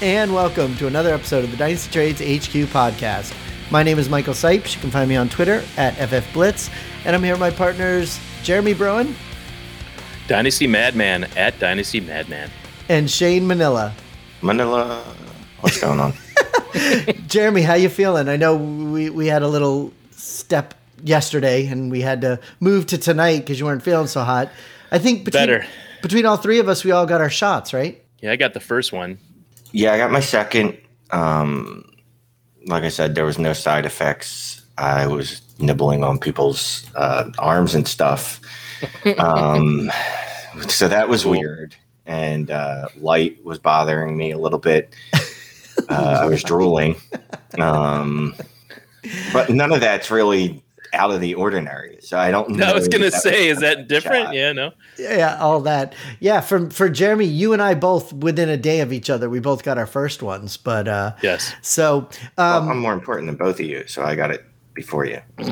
and welcome to another episode of the Dynasty Trades HQ podcast. My name is Michael Sipes. You can find me on Twitter at FFBlitz, and I'm here with my partners Jeremy Broen Dynasty Madman at Dynasty Madman. and Shane Manila. Manila, what's going on? Jeremy, how you feeling? I know we, we had a little step yesterday, and we had to move to tonight because you weren't feeling so hot. I think between, Better. between all three of us, we all got our shots, right? Yeah, I got the first one. Yeah, I got my second. Um, like I said, there was no side effects. I was nibbling on people's uh, arms and stuff. Um, so that was weird. And uh, light was bothering me a little bit. Uh, I was drooling. Um, but none of that's really out of the ordinary. So I don't know. I was gonna that say, is that different? shot. Yeah, no. Yeah, all that. Yeah, for for Jeremy, you and I both within a day of each other, we both got our first ones. But uh Yes. so Well, um I'm more important than both of you, so I got it before you.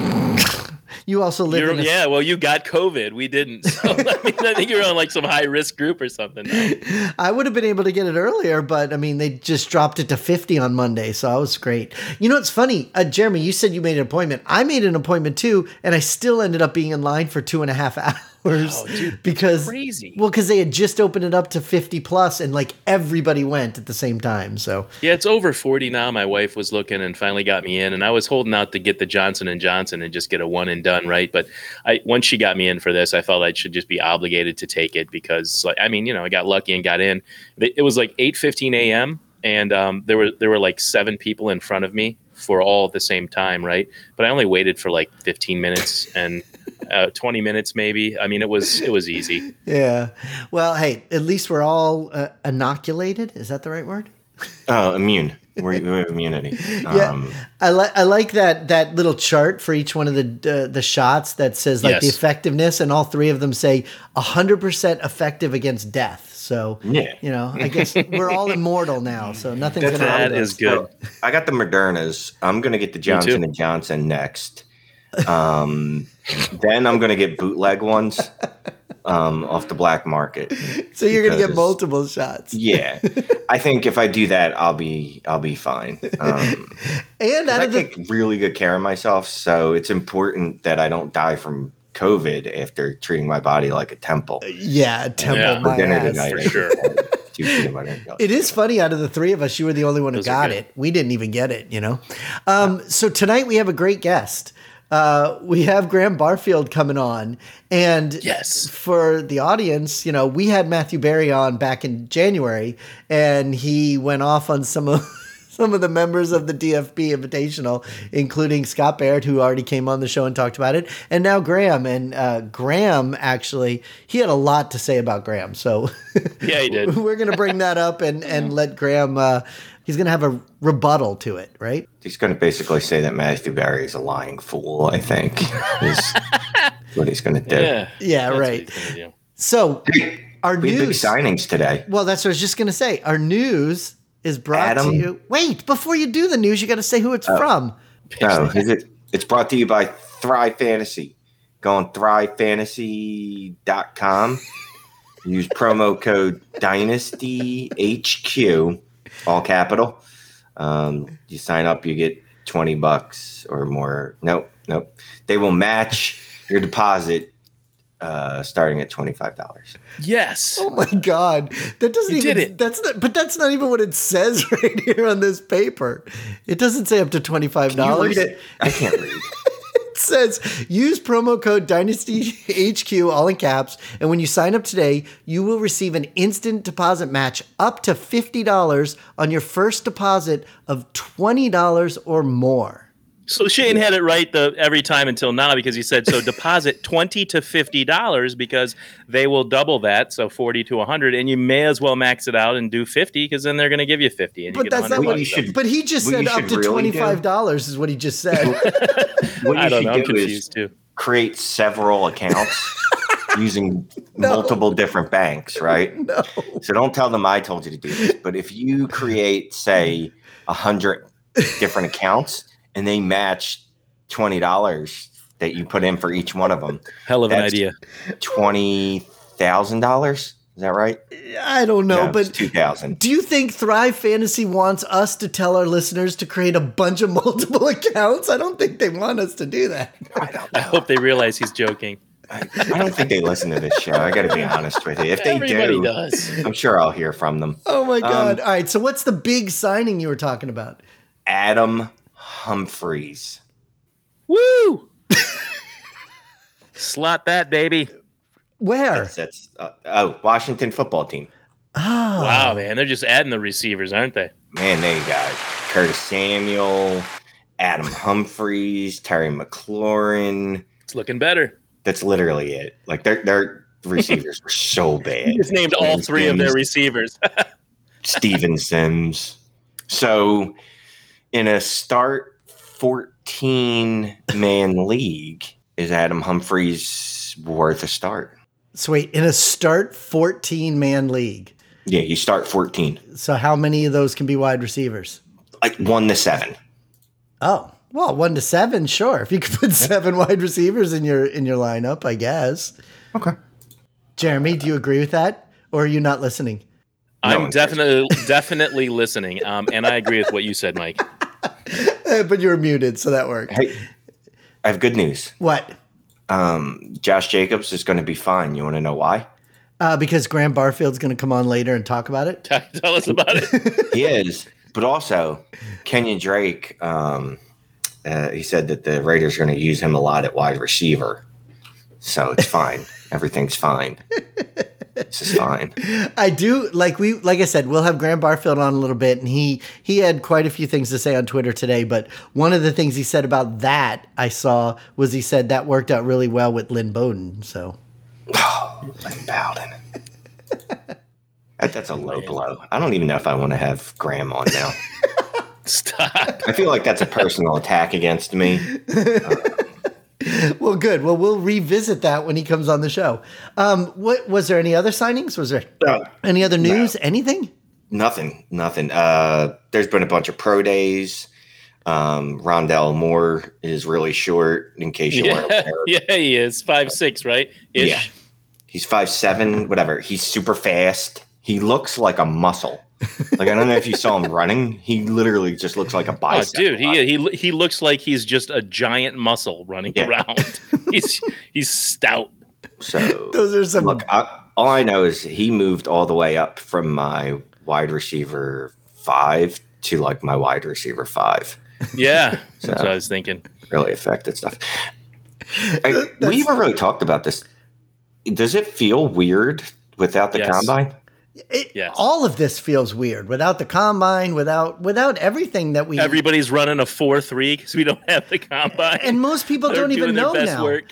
you also live You're, in a, yeah, well, you got COVID. We didn't. So I, mean, I think you're on like some high risk group or something. I would have been able to get it earlier, but I mean they just dropped it to 50 on Monday, so that was great. You know what's funny? Uh, Jeremy, you said you made an appointment. I made an appointment too, and I still ended up being in line for two and a half hours Oh, dude, because crazy. well, because they had just opened it up to 50 plus and like everybody went at the same time. So Yeah, it's over 40 now. My wife was looking and finally got me in, and I was holding out to get the Johnson and Johnson and just get a one and done, right? But I once she got me in for this, I felt I should just be obligated to take it because, like, I mean, you know, I got lucky and got in. It was like 8:15 a.m. and um, there were there were like seven people in front of me for all at the same time, right? But I only waited for like 15 minutes and. Uh, 20 minutes maybe i mean it was it was easy Yeah. Well, hey, at least we're all uh, inoculated. Is that the right word? Oh, immune. We're, we have immunity. Yeah. Um, I like I like that that little chart for each one of the uh, the shots that says like the effectiveness, and all three of them say hundred percent effective against death. So Yeah. you know, I guess we're all immortal now, so nothing's That's gonna that happen. is good I got the Modernas. I'm gonna get the Johnson and Johnson next. Um, then I'm gonna get bootleg ones um, off the black market. So you're gonna get multiple shots, Yeah, I think if I do that, I'll be I'll be fine. Um, and out I of the take really good care of myself, so it's important that I don't die from COVID after treating my body like a temple. yeah temple Yeah. my For dinner ass. tonight, for sure. had two peanut butter and jelly. It is funny. Out of the three of us, you were the only one who Those got it. We didn't even get it. You know. Um, so tonight we have a great guest. Uh, we have Graham Barfield coming on, and Yes. for the audience, you know, we had Matthew Berry on back in January, and he went off on some of. Some of the members of the DFB Invitational, including Scott Barrett, who already came on the show and talked about it, and now Graham. And uh, Graham actually, he had a lot to say about Graham. So yeah he did we're gonna bring that up and and let Graham. Uh, he's gonna have a rebuttal to it, right? He's going to basically say that Matthew Berry is a lying fool. I think is what he's going to do. yeah Yeah, right. do. So our We had big news. signings today. Well, that's what I was just gonna say. Our news is brought to you. Wait, before you do the news, you got to say who it's oh. from. No, is it? It's brought to you by Thrive Fantasy. Go on thrivefantasy.com. Use promo code Dynasty HQ, all capital. Um, you sign up, you get 20 bucks or more. Nope, nope. They will match your deposit uh, starting at $25. yes Oh my god, that doesn't You even. did it. That's not. But that's not even what it says right here on this paper. It doesn't say up to twenty five Can you dollars. read it? I can't read. Says use promo code Dynasty HQ all in caps, and when you sign up today, you will receive an instant deposit match up to fifty dollars on your first deposit of twenty dollars or more. So Shane had it right the every time until now because he said so deposit twenty to fifty dollars because they will double that, so forty to hundred, and you may as well max it out and do fifty because then they're going to give you fifty. And you But get that's not what you he should- But he just said up to really twenty do- five dollars is what he just said. What I you don't should know. I'm do is confused too. create several accounts using multiple different banks, right? no. So don't tell them I told you to do this. But if you create, say, a hundred different accounts and they match twenty dollars that you put in for each one of them, Hell of an idea. twenty thousand dollars Is that right? I don't know, No, but 2000. do you think Thrive Fantasy wants us to tell our listeners to create a bunch of multiple accounts? I don't think they want us to do that. I don't I hope they realize he's joking. I, I don't think they listen to this show. I got to be honest with you. If they Everybody do, does. I'm sure I'll hear from them. Oh my god! Um, All right, so what's the big signing you were talking about? Adam Humphreys. Woo! Slot that, baby. Where? That's, that's uh, oh Washington football team. Oh, Wow, man. They're just adding the receivers, aren't they? Man, they got Curtis Samuel, Adam Humphries, Terry McLaurin. It's looking better. That's literally it. Like their their receivers were so bad. He just named all three of their receivers. Steven Sims. So in a start 14 man league, is Adam Humphries worth a start? so wait, in a start fourteen man league. Yeah, you start 14. So how many of those can be wide receivers? Like one to seven. Oh, well, one to seven, sure. If you could put seven wide receivers in your in your lineup, I guess. Okay. Jeremy, do you agree with that, or are you not listening? I'm one cares. definitely definitely listening. Um, and I agree with what you said, Mike. Eh, but you were muted, so that worked. Hey, I have good news. What? Um, Josh Jacobs is going to be fine. You want to know why? Uh, because Graham Barfield's going to come on later and talk about it. Tell us about it. He is, but also Kenyan Drake. Um, uh, he said that the Raiders are going to use him a lot at wide receiver, so it's fine. Everything's fine. This is fine. I do like we like I said, we'll have Graham Barfield on a little bit, and he he had quite a few things to say on Twitter today. But one of the things he said about that I saw was he said that worked out really well with Lynn Bowden. So Lynn Bowden. That, that's a low blow. I don't even know if I want to have Graham on now. Stop. I feel like that's a personal attack against me. well, good. Well, we'll revisit that when he comes on the show. Um, what was there any other signings? Was there any other news? Anything? Nothing, nothing. Uh, there's been a bunch of pro days. Um, Rondale Moore is really short. In case you weren't Yeah, aware, yeah, he is five six, right? Ish. Yeah. he's five seven, whatever. He's super fast. He looks like a muscle. Like I don't know if you saw him running. He literally just looks like a Oh, bicep. dude, he he he looks like he's just a giant muscle running Yeah. around. he's he's stout. So Those are some. look, I, all I know is he moved all the way up from my wide receiver five to like my wide receiver five. Yeah, that's what I was thinking. really affected stuff. I, we haven't really talked about this. Does it feel weird without the Yes. combine? It, Yes. All of this feels weird without the combine, without without everything that we. Everybody's running a four three because we don't have the combine. and most people don't even know best now. work.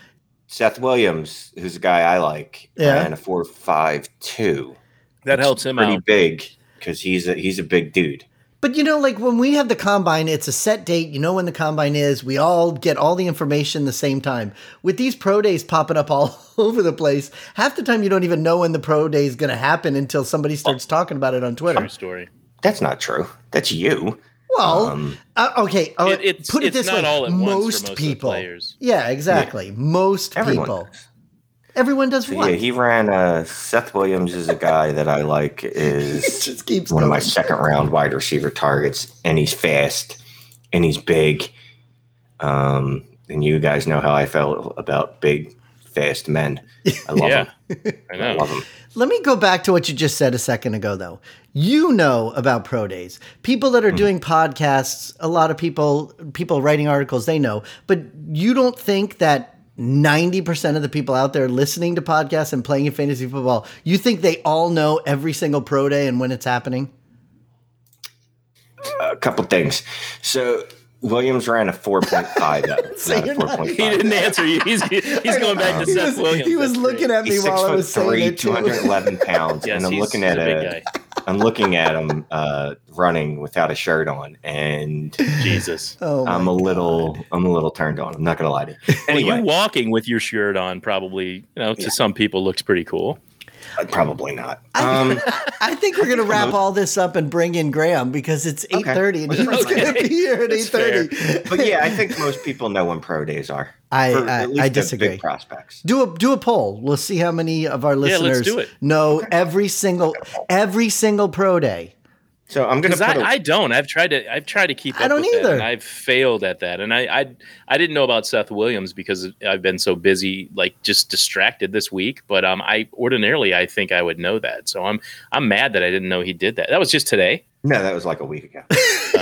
Seth Williams, who's a guy I like, Yeah. ran a four five two. That helps him Pretty out. big because he's a he's a big dude. But you know, like when we have the combine, it's a set date. You know when the combine is. We all get all the information the same time. With these pro days popping up all over the place, half the time you don't even know when the pro day is going to happen until somebody starts talking about it on Twitter. True story. That's not true. That's you. Well, Um, uh, okay. uh, It- it's- put it it's this not way: all at once for most most of the people. players. Yeah, exactly. Most Everyone people. Does. Everyone does So what? yeah, he ran. Uh, Seth Williams is a guy that I like. Is just keeps one of my second round wide receiver targets, and he's fast and he's big. Um, and you guys know how I felt about big, fast men. I love Yeah, them. I I know. love them. Let me go back to what you just said a second ago, though. You know about pro days. People that are doing podcasts, a lot of people, people writing articles, they know. But you don't think that 90% of the people out there listening to podcasts and playing in fantasy football, you think they all know every single pro day and when it's happening? A couple things. So Williams ran a four point five. So not a not- four He didn't answer you. He's he's going back to he Seth was, Williams. he was That's looking great. at me He's while I foot was saying three, it. two Too. hundred eleven pounds, Yes, and I'm he's- looking he's at a big a, guy. I'm looking at him uh, running without a shirt on, and Jesus. Oh, I'm my a God. little, I'm a little turned on. I'm not gonna lie to you. Well, you walking with your shirt on probably, you know, to some people looks pretty cool. Uh, Probably not. Um, I think we're gonna wrap all this up and bring in Graham because it's eight thirty and he's Okay. gonna be here at eight That's fair. thirty. but yeah, I think most people know when pro days are. I- For I- at least I disagree. Big prospects. Do a do a poll. We'll see how many of our listeners let's do it. know every single every single pro day. So I'm gonna Because put. I, a- I don't. I've tried to. I've tried to keep. I up don't with that, either. and I've failed at that. And I, I, I didn't know about Seth Williams because I've been so busy, like just distracted this week. But um, I ordinarily I think I would know that. So I'm, I'm mad that I didn't know he did that. That was just today. no, that was like a week ago.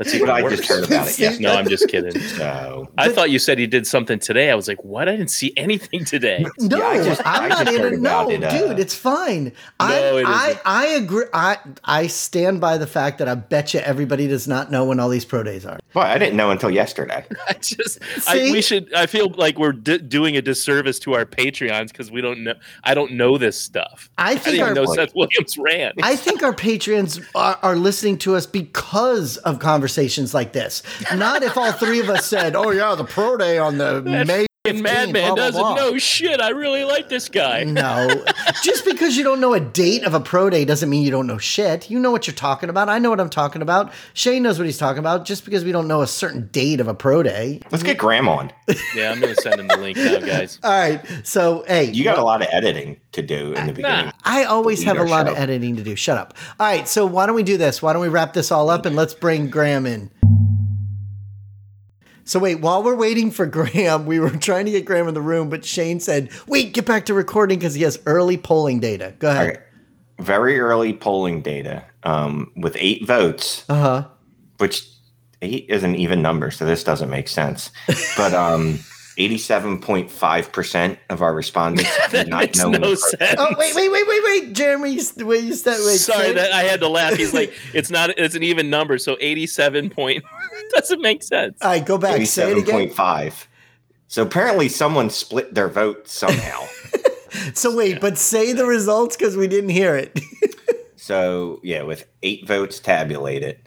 Okay. That's even but I just heard about it. Yes. No, I'm just kidding. So I thought you said he did something today. I was like, what? I didn't see anything today. No, Yeah, I just- I'm I not just heard. No, it, uh, dude, it's fine. I, it I, isn't. I agree. I, I stand by the fact that I bet you everybody does not know when all these pro days are. well, I didn't know until yesterday. I just, I, See? we should. I feel like we're di- doing a disservice to our Patreons because we don't know. I don't know this stuff. I I think didn't even our, know Seth Williams ran. I think our patrons are, are listening to us because of conversations like this. Not if all three of us said, "Oh yeah, the pro day on the May." 15th, and Madman doesn't blah." know shit. I really like this guy. No, just because you don't know a date of a pro day doesn't mean you don't know shit. You know what you're talking about. I know what I'm talking about. Shane knows what he's talking about. Just because we don't know a certain date of a pro day. Let's get Graham on. Yeah, I'm gonna send him the link now, guys. All right, so hey, You got a lot of editing to do in the beginning. I always have a Lead our lot of editing to do. Shut up. All right, so why don't we do this? Why don't we wrap this all up and let's bring Graham in? So wait, while we're waiting for Graham, we were trying to get Graham in the room, but Shane said, "Wait, get back to recording because he has early polling data." Go ahead. Okay. Very early polling data um, with eight votes, Uh huh. which eight is an even number, so this doesn't make sense. But um, 87.5% of our respondents did not Makes know. no sense. Oh wait, wait, wait, wait, wait, Jeremy, you wait, you said wait. Sorry, that I had to laugh. He's like, it's not. It's an even number, so 87 point doesn't make sense. All right, go back. Say it again. 87.5. So apparently someone split their vote somehow. So wait, but say the results because we didn't hear it. so yeah, with eight votes tabulated,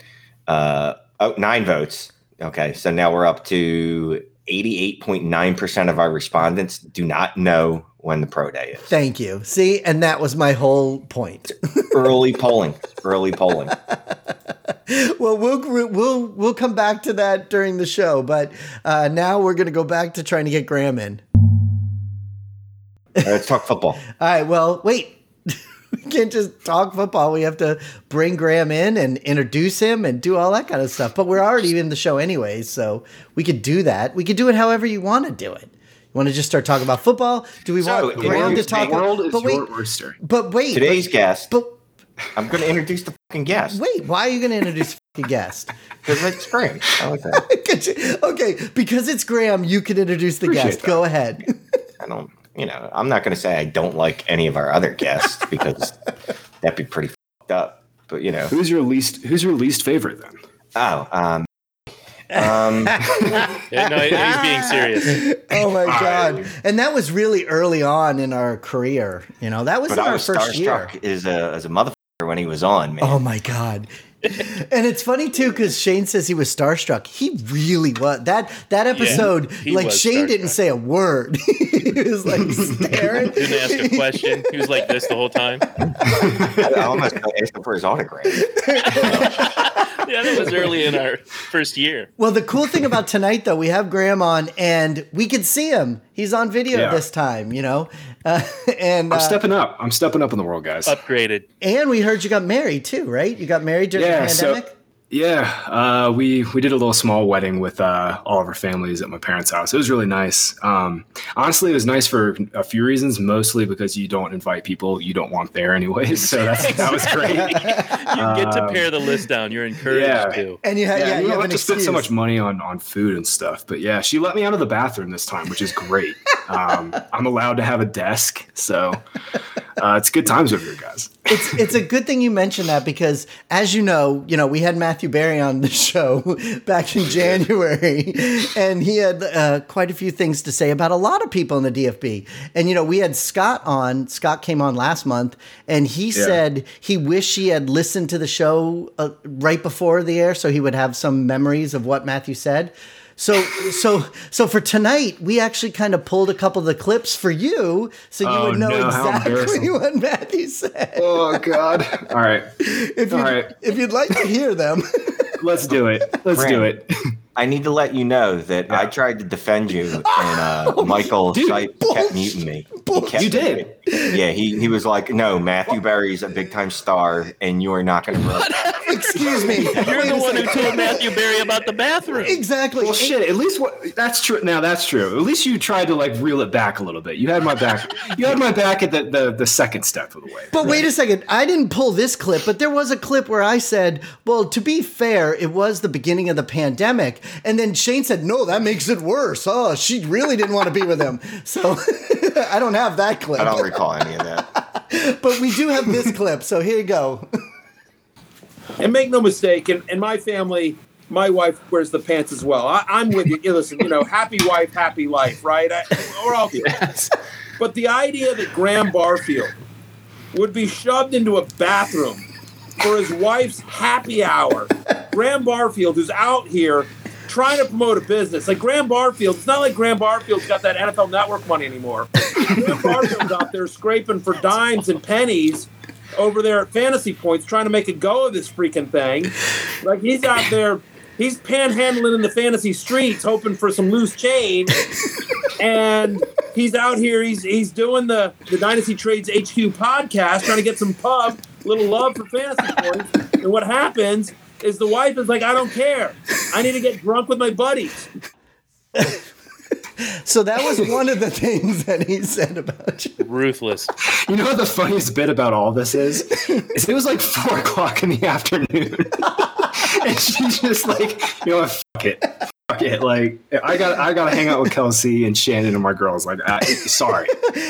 uh, oh, nine votes. Okay, so now we're up to 88.9% of our respondents do not know when the pro day is. Thank you. See, and that was my whole point. early polling, early polling. well, we'll we'll we'll come back to that during the show, but uh, now we're going to go back to trying to get Graham in. All right, let's talk football. All right. Well, wait. Can't just talk football. We have to bring Graham in and introduce him and do all that kind of stuff. But we're already in the show anyways, so we could do that. We could do it however you want to do it. You want to just start talking about football? Do we So, want Graham to talk? the world is but wait, your oyster. but wait, Today's guest, but I'm going to introduce the fucking guest wait. Why are you going to introduce a guest? because it's Graham. I like that. You- okay, because it's Graham, you can introduce the Appreciate guest. that. Go ahead. I don't, you know, I'm not going to say I don't like any of our other guests because that'd be pretty fucked up. But you know, Who's your least Who's your least favorite then? oh, um, um, Yeah, no, he's being serious. oh my Fine. god! And that was really early on in our career. You know, that was but in I our was first year. starstruck as a as a motherfucker when he was on, man. Oh my god. And it's funny too because Shane says he was starstruck. He really was. That that episode, he like was Shane didn't say a word. he was like staring. Didn't ask a question. He was like this the whole time. I almost asked him for his autograph. Yeah, that was early in our first year. Well, the cool thing about tonight, though, we have Graham on, and we can see him. He's on video Yeah. this time, you know. Uh, and I'm uh, stepping up. I'm stepping up in the world, guys. Upgraded. and we heard you got married too, right? You got married during Yeah, the so- Yeah, uh, we we did a little small wedding with uh, all of our families at my parents' house. It was really nice. Um, honestly, it was nice for a few reasons. Mostly because you don't invite people you don't want there anyways. So that's, that was great. You get to pare the list down. You're encouraged yeah. to. and you, ha- yeah, Yeah, you you have have to spend so much money on, on food and stuff. But yeah, she let me out of the bathroom this time, which is great. um, I'm allowed to have a desk, so uh, it's good times over here, guys. it's it's a good thing you mentioned that because as you know, you know, we had Matthew Berry on the show back in January, and he had uh, quite a few things to say about a lot of people in the DFB. And you know, we had Scott on. Scott came on last month, and he said he wished he had listened to the show uh, right before the air, so he would have some memories of what Matthew said. So so so for tonight, we actually kind of pulled a couple of the clips for you, so you Oh, would know no, exactly what Matthew said. Oh God! All right, If you all right. if you'd like to hear them, let's do it. Let's do it. I need to let you know that I tried to defend you, and uh, Michael Dude, Sipe kept muting me. Kept You did. Yeah, he, he was like, "No, Matthew Berry's a big time star, and you are not going to." excuse me. You're the a one who told Matthew Berry about the bathroom. Exactly. Well, shit. At least what? That's true. Now that's true. At least you tried to like reel it back a little bit. You had my back. You had my back at the the, the second step of the way. But wait a second. I didn't pull this clip, but there was a clip where I said, well, to be fair, it was the beginning of the pandemic. And then Shane said, no, that makes it worse. Oh, she really didn't want to be with him. So I don't have that clip. I don't recall any of that. But we do have this clip. So here you go. And make no mistake, in, in my family, my wife wears the pants as well. I, I'm with you. you. Listen, you know, happy wife, happy life, right? I, we're all But the idea that Graham Barfield would be shoved into a bathroom for his wife's happy hour, Graham Barfield, who's out here trying to promote a business, like Graham Barfield, it's not like Graham Barfield's got that NFL network money anymore. Graham Barfield's out there scraping for dimes and pennies over there at Fantasy Points trying to make a go of this freaking thing. Like he's out there, he's panhandling in the fantasy streets hoping for some loose change. And he's out here, he's he's doing the, the Dynasty Trades HQ podcast, trying to get some pub, little love for fantasy points. And what happens is the wife is like, I don't care. I need to get drunk with my buddies. So that was one of the things that he said about you. Ruthless. You know what the funniest bit about all this is? is it was like four o'clock in the afternoon, and she's just like, you know what, fuck it, fuck it. Like I got I got to hang out with Kelsey and Shannon and my girls. Like, I, sorry,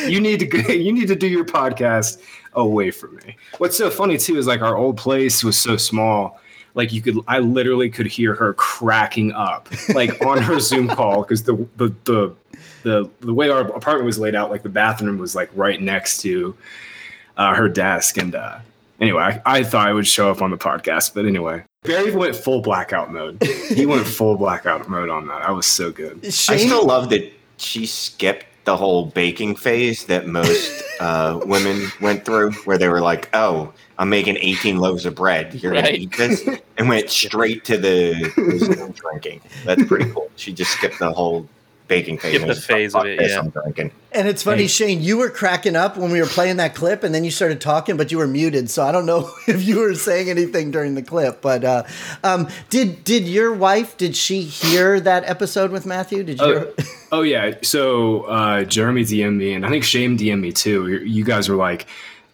you need to go, you need to do your podcast away from me. What's so funny too is like our old place was so small. Like you could, I literally could hear her cracking up, like on her Zoom call, because the, the the the the way our apartment was laid out, like the bathroom was like right next to uh, her desk. And uh, anyway, I, I thought I would show up on the podcast, but anyway, Berry went full blackout mode. He went full blackout mode on that. I was so good. I Shane, still love that she skipped the whole baking phase that most uh, women went through, where they were like, "Oh, I'm making 18 loaves of bread. You're gonna eat this," and went straight to the, the drinking. That's pretty cool. She just skipped the whole baking phase. Skip the was just like, phase of it, yeah. I'm drinking. and it's funny, Hey. Shane, you were cracking up when we were playing that clip, and then you started talking, but you were muted. So I don't know if you were saying anything during the clip. But uh, um, did did your wife? Did she hear that episode with Matthew? Did you? Oh, oh yeah. So uh, Jeremy DM'd me, and I think Shane DM'd me too. You- You guys were like,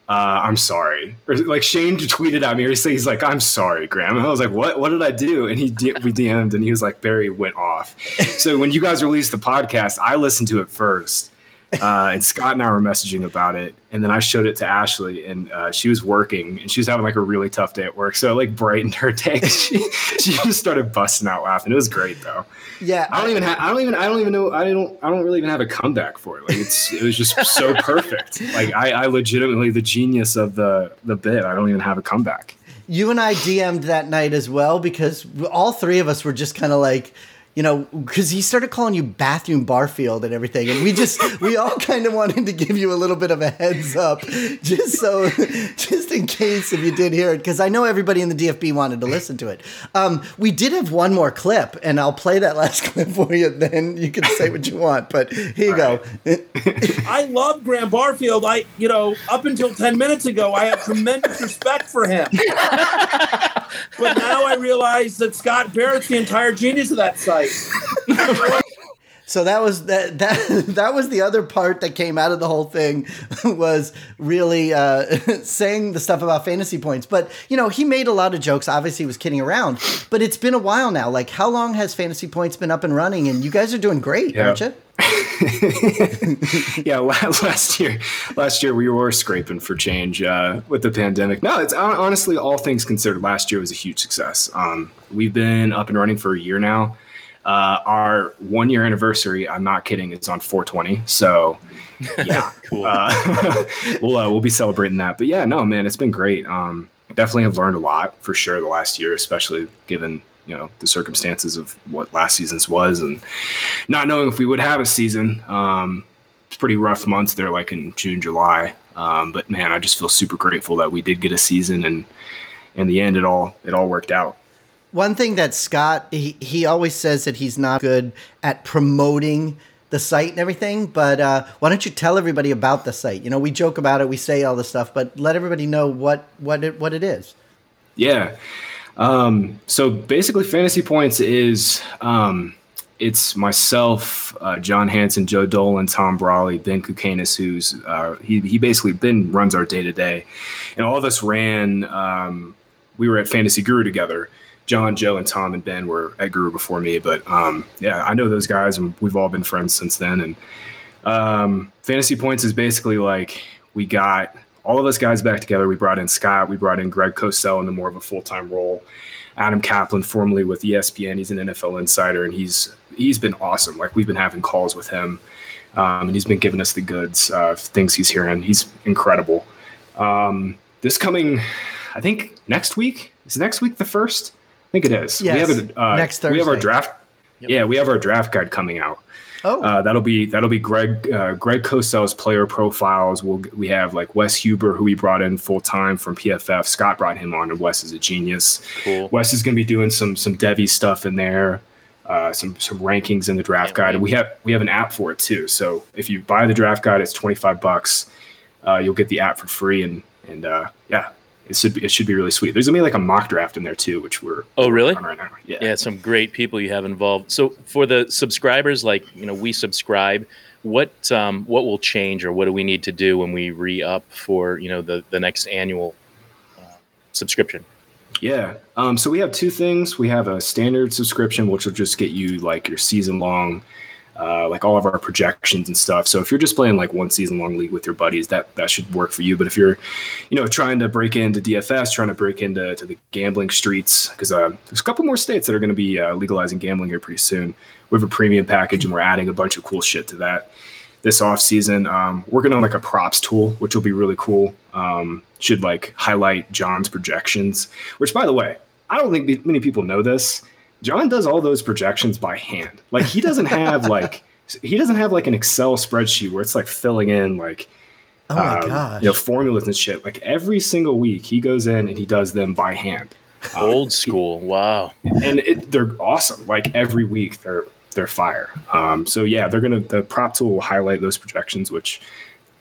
uh, "I'm sorry," or like Shane tweeted at me. Or he's like, "I'm sorry, Graham." And I was like, "What? What did I do?" And he we DM'd, and he was like, "Berry went off." so when you guys released the podcast, I listened to it first. Uh, and Scott and I were messaging about it, and then I showed it to Ashley, and uh, she was working, and she was having like a really tough day at work, so it like brightened her day. she, she just started busting out laughing. It was great though. yeah, I don't even have. I don't even. I don't even know. I don't. I don't really even have a comeback for it. Like it's. It was just so perfect. Like I, I legitimately the genius of the the bit. I don't even have a comeback. you and I DM'd that night as well because all three of us were just kind of like, you know, because he started calling you bathroom Barfield and everything, and we just we all kind of wanted to give you a little bit of a heads up, just so, just in case if you did hear it, because I know everybody in the DFB wanted to listen to it. Um, we did have one more clip, and I'll play that last clip for you. Then you can say what you want, but here you go. I love Graham Barfield. I, you know, up until 10 minutes ago, I had tremendous respect for him. But now I realize that Scott Barrett's the entire genius of that site. So that was that that that was the other part that came out of the whole thing was really uh, saying the stuff about fantasy points. But you know, he made a lot of jokes. Obviously, he was kidding around. But it's been a while now. Like, how long has fantasy points been up and running? And you guys are doing great, Yeah. aren't you? yeah, last year, last year we were scraping for change uh, with the pandemic. No, it's honestly all things considered. Last year was a huge success. Um, we've been up and running for a year now. Uh, our one year anniversary, I'm not kidding, it's on 420. So, yeah, Cool. uh, we'll uh, we'll be celebrating that. But yeah, no, man, it's been great. Um, definitely have learned a lot for sure the last year, especially given you know the circumstances of what last season's was, and not knowing if we would have a season. Um, it's pretty rough months there, like in June, July. Um, but man, I just feel super grateful that we did get a season, and in the end, it all it all worked out. One thing that Scott he, he always says that he's not good at promoting the site and everything, but uh, why don't you tell everybody about the site? You know, we joke about it, we say all this stuff, but let everybody know what what it what it is. Yeah. Um, so basically, Fantasy Points is um, it's myself, uh, John Hansen, Joe Dolan, Tom Brolley, Ben Kukainis, who's uh, he he basically Ben runs our day to day, and all of us ran. Um, we were at Fantasy Guru together. John, Joe, and Tom and Ben were at Guru before me, but um, yeah, I know those guys, and we've all been friends since then. And um, Fantasy Points is basically like we got all of us guys back together. We brought in Scott, we brought in Greg Cosell into more of a full time role. Adam Caplan, formerly with ESPN, he's an NFL insider, and he's he's been awesome. Like we've been having calls with him, um, and he's been giving us the goods, uh, things he's hearing. He's incredible. Um, this coming, I think next week is next week the first. I think it is. Yes. We have a, uh, Next We have our Thursday. draft. Yeah, we have our draft guide coming out. Oh, Uh, that'll be that'll be Greg uh, Greg Cosell's player profiles. We'll we have like Wes Huber, who we brought in full time from PFF. Scott brought him on, and Wes is a genius. Cool. Wes is going to be doing some some Devy stuff in there, uh, some some rankings in the draft Can't guide, wait. and we have we have an app for it too. So if you buy the draft guide, it's twenty five bucks. Uh, you'll get the app for free, and and uh, yeah, it should be, it should be really sweet. There's gonna be like a mock draft in there too, which we're Oh, really? on right now. Yeah. Yeah, some great people you have involved. So for the subscribers, like you know, we subscribe. What um, what will change, or what do we need to do when we re up for you know the the next annual uh, subscription? Yeah. Um, so we have two things. We have a standard subscription, which will just get you like your season long, uh, like all of our projections and stuff. So if you're just playing like one season long league with your buddies, that that should work for you. But if you're, you know, trying to break into DFS, trying to break into to the gambling streets, because uh, there's a couple more states that are going to be uh, legalizing gambling here pretty soon. We have a premium package, and we're adding a bunch of cool shit to that this off season. Um, working on like a props tool, which will be really cool. Um, should like highlight John's projections, which by the way, I don't think many people know this. John does all those projections by hand. Like he doesn't have like he doesn't have like an Excel spreadsheet where it's like filling in like oh my um, gosh. you know formulas and shit. Like every single week he goes in and he does them by hand. Um, Old school. Wow. and it, they're awesome. Like every week, they're they're fire. Um, so yeah, they're gonna the prop tool will highlight those projections, which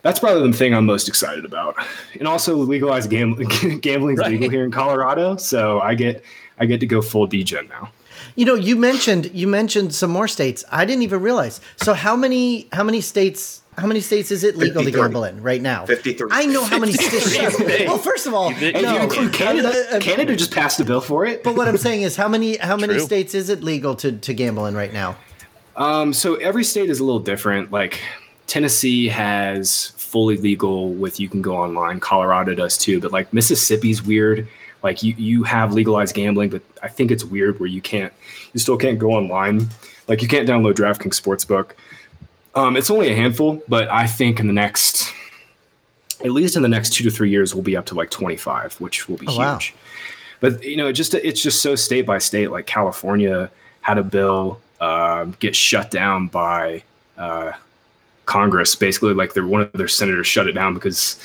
that's probably the thing I'm most excited about. And also legalized gambling gambling is Right. legal here in Colorado, so I get I get to go full DGen now. You know, you mentioned you mentioned some more states. I didn't even realize. So how many how many states how many states is it legal to gamble in right now? 53. I know how many states. well, first of all, did- And you no. include Canada, uh, Canada just passed a bill for it. But what I'm saying is, how many how many True. states is it legal to to gamble in right now? Um, so every state is a little different. Like Tennessee has fully legal with you can go online. Colorado does too, but like Mississippi's weird. Like you you have legalized gambling, but I think it's weird where you can't you still can't go online. Like you can't download DraftKings Sportsbook. Um, it's only a handful, but I think in the next at least in the next two to three years we'll be up to like 25, which will be Oh, huge. wow. But you know, it just it's just so state by state. Like California had a bill um, get shut down by uh, Congress. Basically, like their one of their senators shut it down because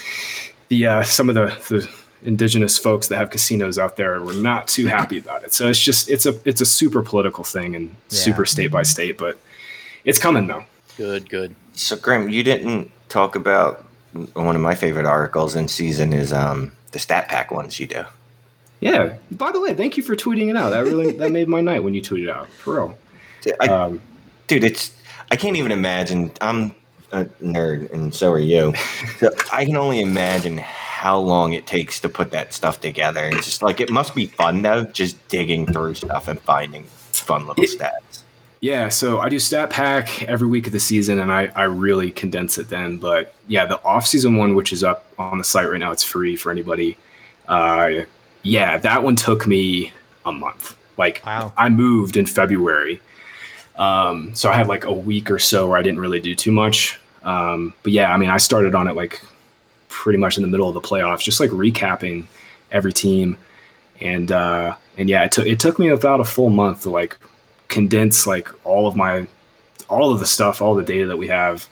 the uh, some of the, the indigenous folks that have casinos out there were not too happy about it. So it's just it's a it's a super political thing and super state by state, but it's coming though. Good. Good. So, Graham, you didn't talk about one of my favorite articles in season is um, the stat pack ones you do. Yeah. By the way, thank you for tweeting it out. That really that made my night when you tweeted out. For real. I, Um, dude, it's I can't even imagine. I'm a nerd, and so are you. So I can only imagine how long it takes to put that stuff together. It's just like it must be fun though, just digging through stuff and finding fun little stats. Yeah, so I do stat pack every week of the season, and I, I really condense it then. But yeah, the off season one, which is up on the site right now, it's free for anybody. Uh, yeah, that one took me a month. Like Wow. I moved in February, um, so I had like a week or so where I didn't really do too much. Um, but yeah, I mean, I started on it like pretty much in the middle of the playoffs, just like recapping every team. And uh, and yeah, it took it took me about a full month to like condense like all of my all of the stuff, all the data that we have,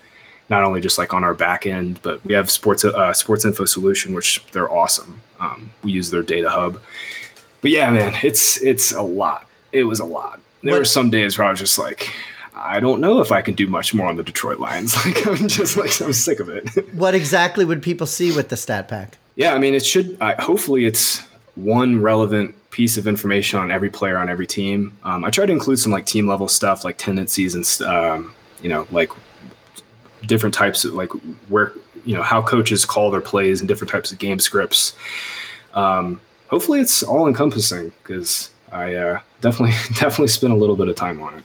not only just like on our back end, but we have sports uh, sports info solution, which they're awesome. Um, we use their data hub. But yeah, man, it's it's a lot. It was a lot. There What- were some days where I was just like, I don't know if I can do much more on the Detroit Lions. Like I'm just like I'm sick of it. What exactly would people see with the stat pack? Yeah, I mean, it should. I hopefully, it's one relevant piece of information on every player on every team. Um, I try to include some like team level stuff, like tendencies and um, you know, like different types of like where you know how coaches call their plays and different types of game scripts. Um, hopefully, it's all encompassing because I uh, definitely definitely spent a little bit of time on it.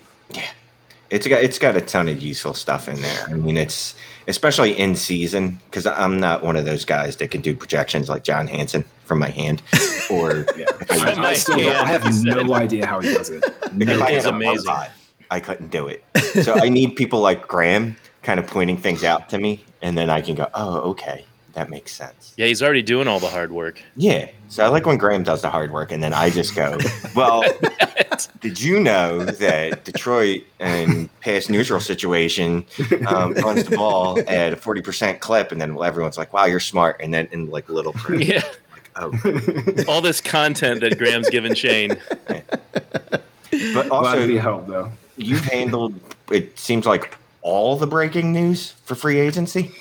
It's got it's got a ton of useful stuff in there. I mean, it's especially in season because I'm not one of those guys that can do projections like John Hansen from my hand, or Yeah, I- I, I still Yeah, I have no idea how he does it. if I It's amazing. robot, I couldn't do it. So I need people like Graham kind of pointing things out to me, and then I can go, "Oh, okay, that makes sense." Yeah, he's already doing all the hard work. Yeah. So I like when Graham does the hard work, and then I just go, "Well, did you know that Detroit and pass neutral situation um, runs the ball at a forty percent clip?" And then everyone's like, "Wow, you're smart." And then in like little print, Yeah, oh, all this content that Graham's given Shane. but Glad to also be helped though. you've handled. It seems like all the breaking news for free agency.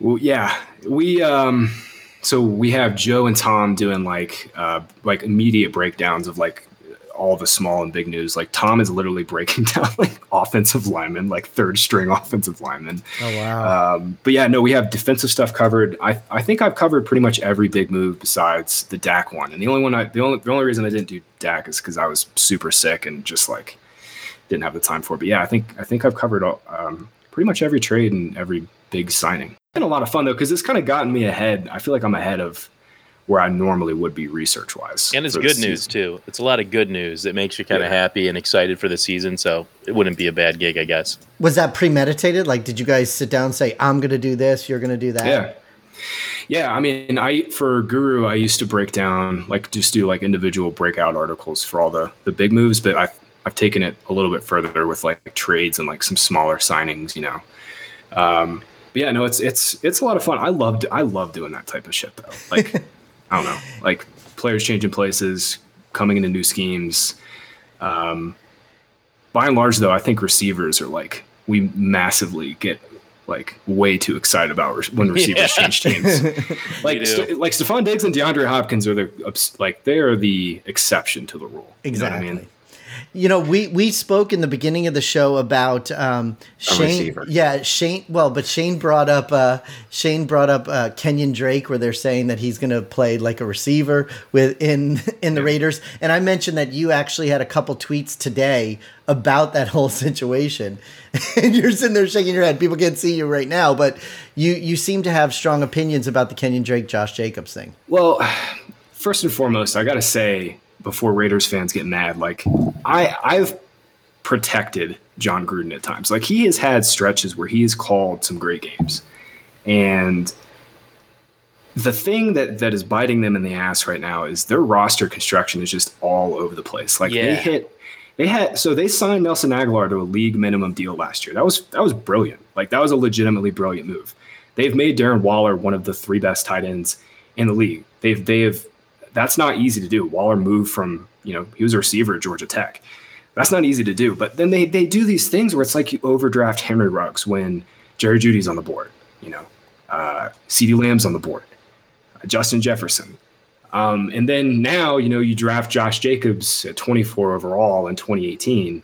Well, yeah, we um, so we have Joe and Tom doing like uh, like immediate breakdowns of like all the small and big news. Like Tom is literally breaking down like offensive linemen, like third string offensive linemen. Oh wow. Um, but yeah, no, we have defensive stuff covered. I I think I've covered pretty much every big move besides the Dak one. And the only one I the only the only reason I didn't do Dak is because I was super sick and just like didn't have the time for it. But yeah, I think I think I've covered all, um, pretty much every trade and every big signing. Been a lot of fun though because it's kind of gotten me ahead. I feel like I'm ahead of where I normally would be research wise. And it's good news too. It's a lot of good news that makes you kind of Yeah. happy and excited for the season. So it wouldn't be a bad gig, I guess. Was that premeditated? Like, did you guys sit down and say, "I'm going to do this, you're going to do that"? Yeah. Yeah, I mean, I for Guru, I used to break down like just do like individual breakout articles for all the the big moves, but I've I've taken it a little bit further with like trades and like some smaller signings, you know. Um, but yeah, no, it's it's it's a lot of fun. I loved I love doing that type of shit though. Like I don't know, like players changing places, coming into new schemes. Um, by and large, though, I think receivers are like we massively get like way too excited about re- when receivers Yeah. change teams. like. St- like Stefon Diggs and DeAndre Hopkins are the like they are the exception to the rule. You know what Exactly. I mean? You know, we we spoke in the beginning of the show about um, Shane. Yeah, Shane. Well, but Shane brought up uh, Shane brought up uh, Kenyan Drake, where they're saying that he's going to play like a receiver with in in the Raiders. And I mentioned that you actually had a couple tweets today about that whole situation, and you're sitting there shaking your head. People can't see you right now, but you you seem to have strong opinions about the Kenyan Drake Josh Jacobs thing. Well, first and foremost, I got to say before Raiders fans get mad, like I I've protected Jon Gruden at times. Like he has had stretches where he has called some great games. And the thing that that is biting them in the ass right now is their roster construction is just all over the place. Like they hit they had so they signed Nelson Agholor to a league minimum deal last year. That was that was brilliant. Like that was a legitimately brilliant move. They've made Darren Waller one of the three best tight ends in the league. They've they have that's not easy to do. Waller moved from, you know, he was a receiver at Georgia Tech. That's not easy to do. But then they they do these things where it's like you overdraft Henry Ruggs when Jerry Jeudy's on the board, you know, uh, CeeDee Lamb's on the board, uh, Justin Jefferson. Um, and then now, you know, you draft Josh Jacobs at 24 overall in 2018.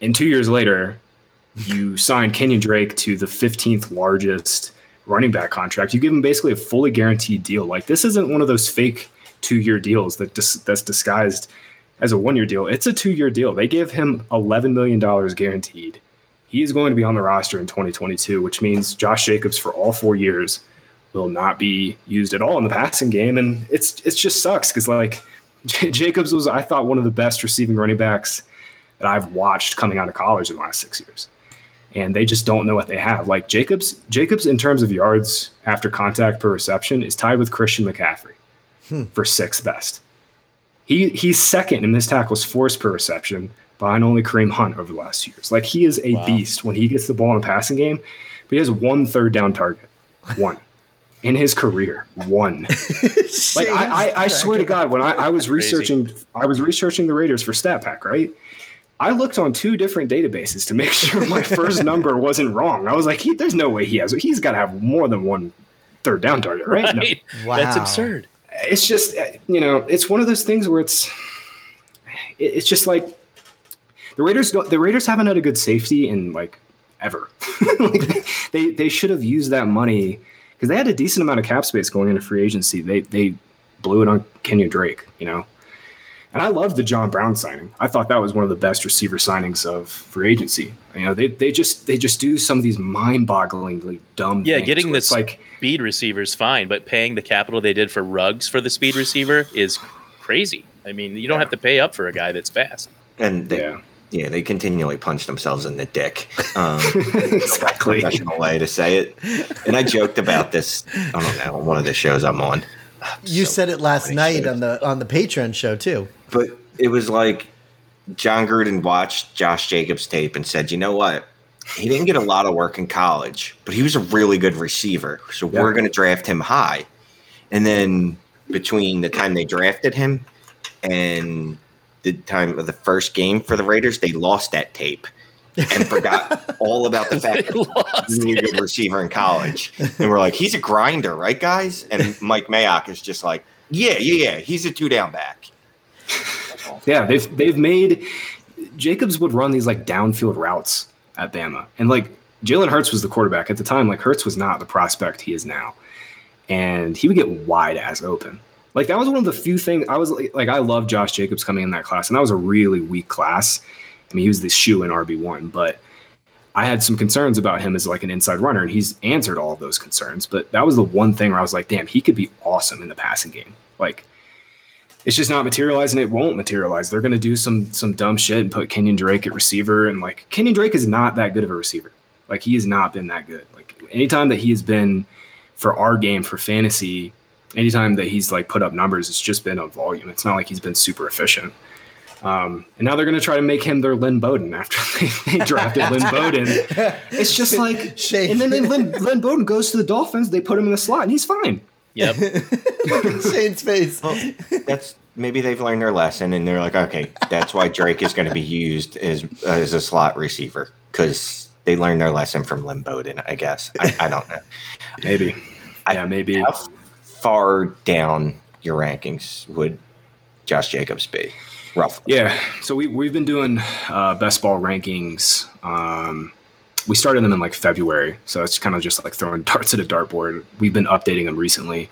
And two years later, you sign Kenyan Drake to the 15th largest running back contract. You give him basically a fully guaranteed deal. Like this isn't one of those fake two-year deals that dis- that's disguised as a one-year deal. It's a two-year deal. They give him 11 million dollars guaranteed. He is going to be on the roster in 2022, which means Josh Jacobs for all four years will not be used at all in the passing game, and it's it's just sucks because like J- Jacobs was I thought one of the best receiving running backs that I've watched coming out of college in the last six years and they just don't know what they have. Like Jacobs, Jacobs in terms of yards after contact per reception is tied with Christian McCaffrey for sixth best. He he's second in missed tackles forced per reception, behind only Kareem Hunt over the last years. Like he is a Wow. beast when he gets the ball in a passing game, but he has one third down target, one in his career, one. Like I, I, I swear to God, when I, I was researching, I was researching the Raiders for Stat Pack, right? I looked on two different databases to make sure my first number wasn't wrong. I was like, he, "There's no way he has. He's got to have more than one third down target, right?" No. Wow. That's absurd. It's just, uh, you know, it's one of those things where it's, it- it's just like the Raiders. Don't, the Raiders haven't had a good safety in like ever. like they they should have used that money because they had a decent amount of cap space going into free agency. They they blew it on Kenyan Drake, you know. And I loved the John Brown signing. I thought that was one of the best receiver signings of free agency. You know, they they just they just do some of these mind-bogglingly dumb. Yeah, things getting where this like speed receiver's fine, but paying the capital they did for rugs for the speed receiver is crazy. I mean, you don't have to pay up for a guy that's fast. And they, yeah, yeah, they continually punch themselves in the dick. Um, exactly. professional way to say it. And I joked about this. I don't know on one of the shows I'm on. You So said it last funny night on the on the Patreon show too. But it was like Jon Gruden watched Josh Jacobs tape and said, "You know what? He didn't get a lot of work in college, but he was a really good receiver. So Yeah. we're going to draft him high." And then between the time they drafted him and the time of the first game for the Raiders, they lost that tape and forgot all about the fact that lost he was a good receiver in college. And we're like, "He's a grinder, right, guys?" And Mike Mayock is just like, "Yeah, yeah, yeah. He's a two down back." Yeah, they've they've made Jacobs would run these like downfield routes at Bama, and like Jalen Hurts was the quarterback at the time. Like Hurts was not the prospect he is now, and he would get wide ass open. Like that was one of the few things I was like, like I love Josh Jacobs coming in that class, and that was a really weak class. I mean, he was the shoe in RB one, but I had some concerns about him as like an inside runner, and he's answered all of those concerns. But that was the one thing where I was like, damn, he could be awesome in the passing game. Like it's just not materializing. It won't materialize. They're going to do some some dumb shit and put Kenyan Drake at receiver, and like Kenyan Drake is not that good of a receiver. Like he has not been that good. Like anytime that he has been for our game for fantasy, anytime that he's like put up numbers, it's just been on volume. It's not like he's been super efficient. Um, and now they're going to try to make him their Lynn Bowden after they, they drafted Lynn Bowden. It's just like, Shame. and then, then Lynn, Lynn Bowden goes to the Dolphins. They put him in the slot, and he's fine. Yep. Shane's face. Well, that's maybe they've learned their lesson and they're like, okay, that's why Drake is going to be used as as a slot receiver because they learned their lesson from Lynn Bowden. I guess I, I don't know Maybe. I- yeah, maybe. how far down your rankings would Josh Jacobs be, Yeah, so we we've been doing uh, best ball rankings. Um, we started them in like February, so it's kind of just like throwing darts at a dartboard. We've been updating them recently.